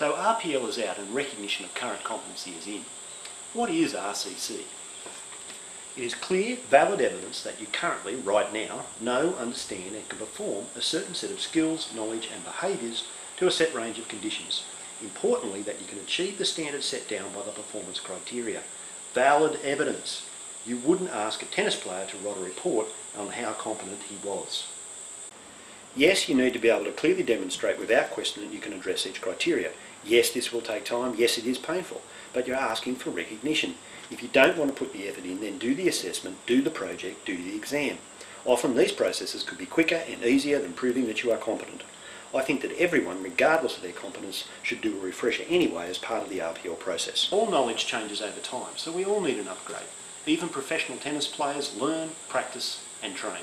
So RPL is out and recognition of current competency is in. What is RCC? It is clear, valid evidence that you currently, right now, know, understand and can perform a certain set of skills, knowledge and behaviours to a set range of conditions. Importantly, that you can achieve the standards set down by the performance criteria. Valid evidence. You wouldn't ask a tennis player to write a report on how competent he was. Yes, you need to be able to clearly demonstrate without question that you can address each criteria. Yes, this will take time. Yes, it is painful. But you're asking for recognition. If you don't want to put the effort in, then do the assessment, do the project, do the exam. Often these processes could be quicker and easier than proving that you are competent. I think that everyone, regardless of their competence, should do a refresher anyway as part of the RPL process. All knowledge changes over time, so we all need an upgrade. Even professional tennis players learn, practice and train.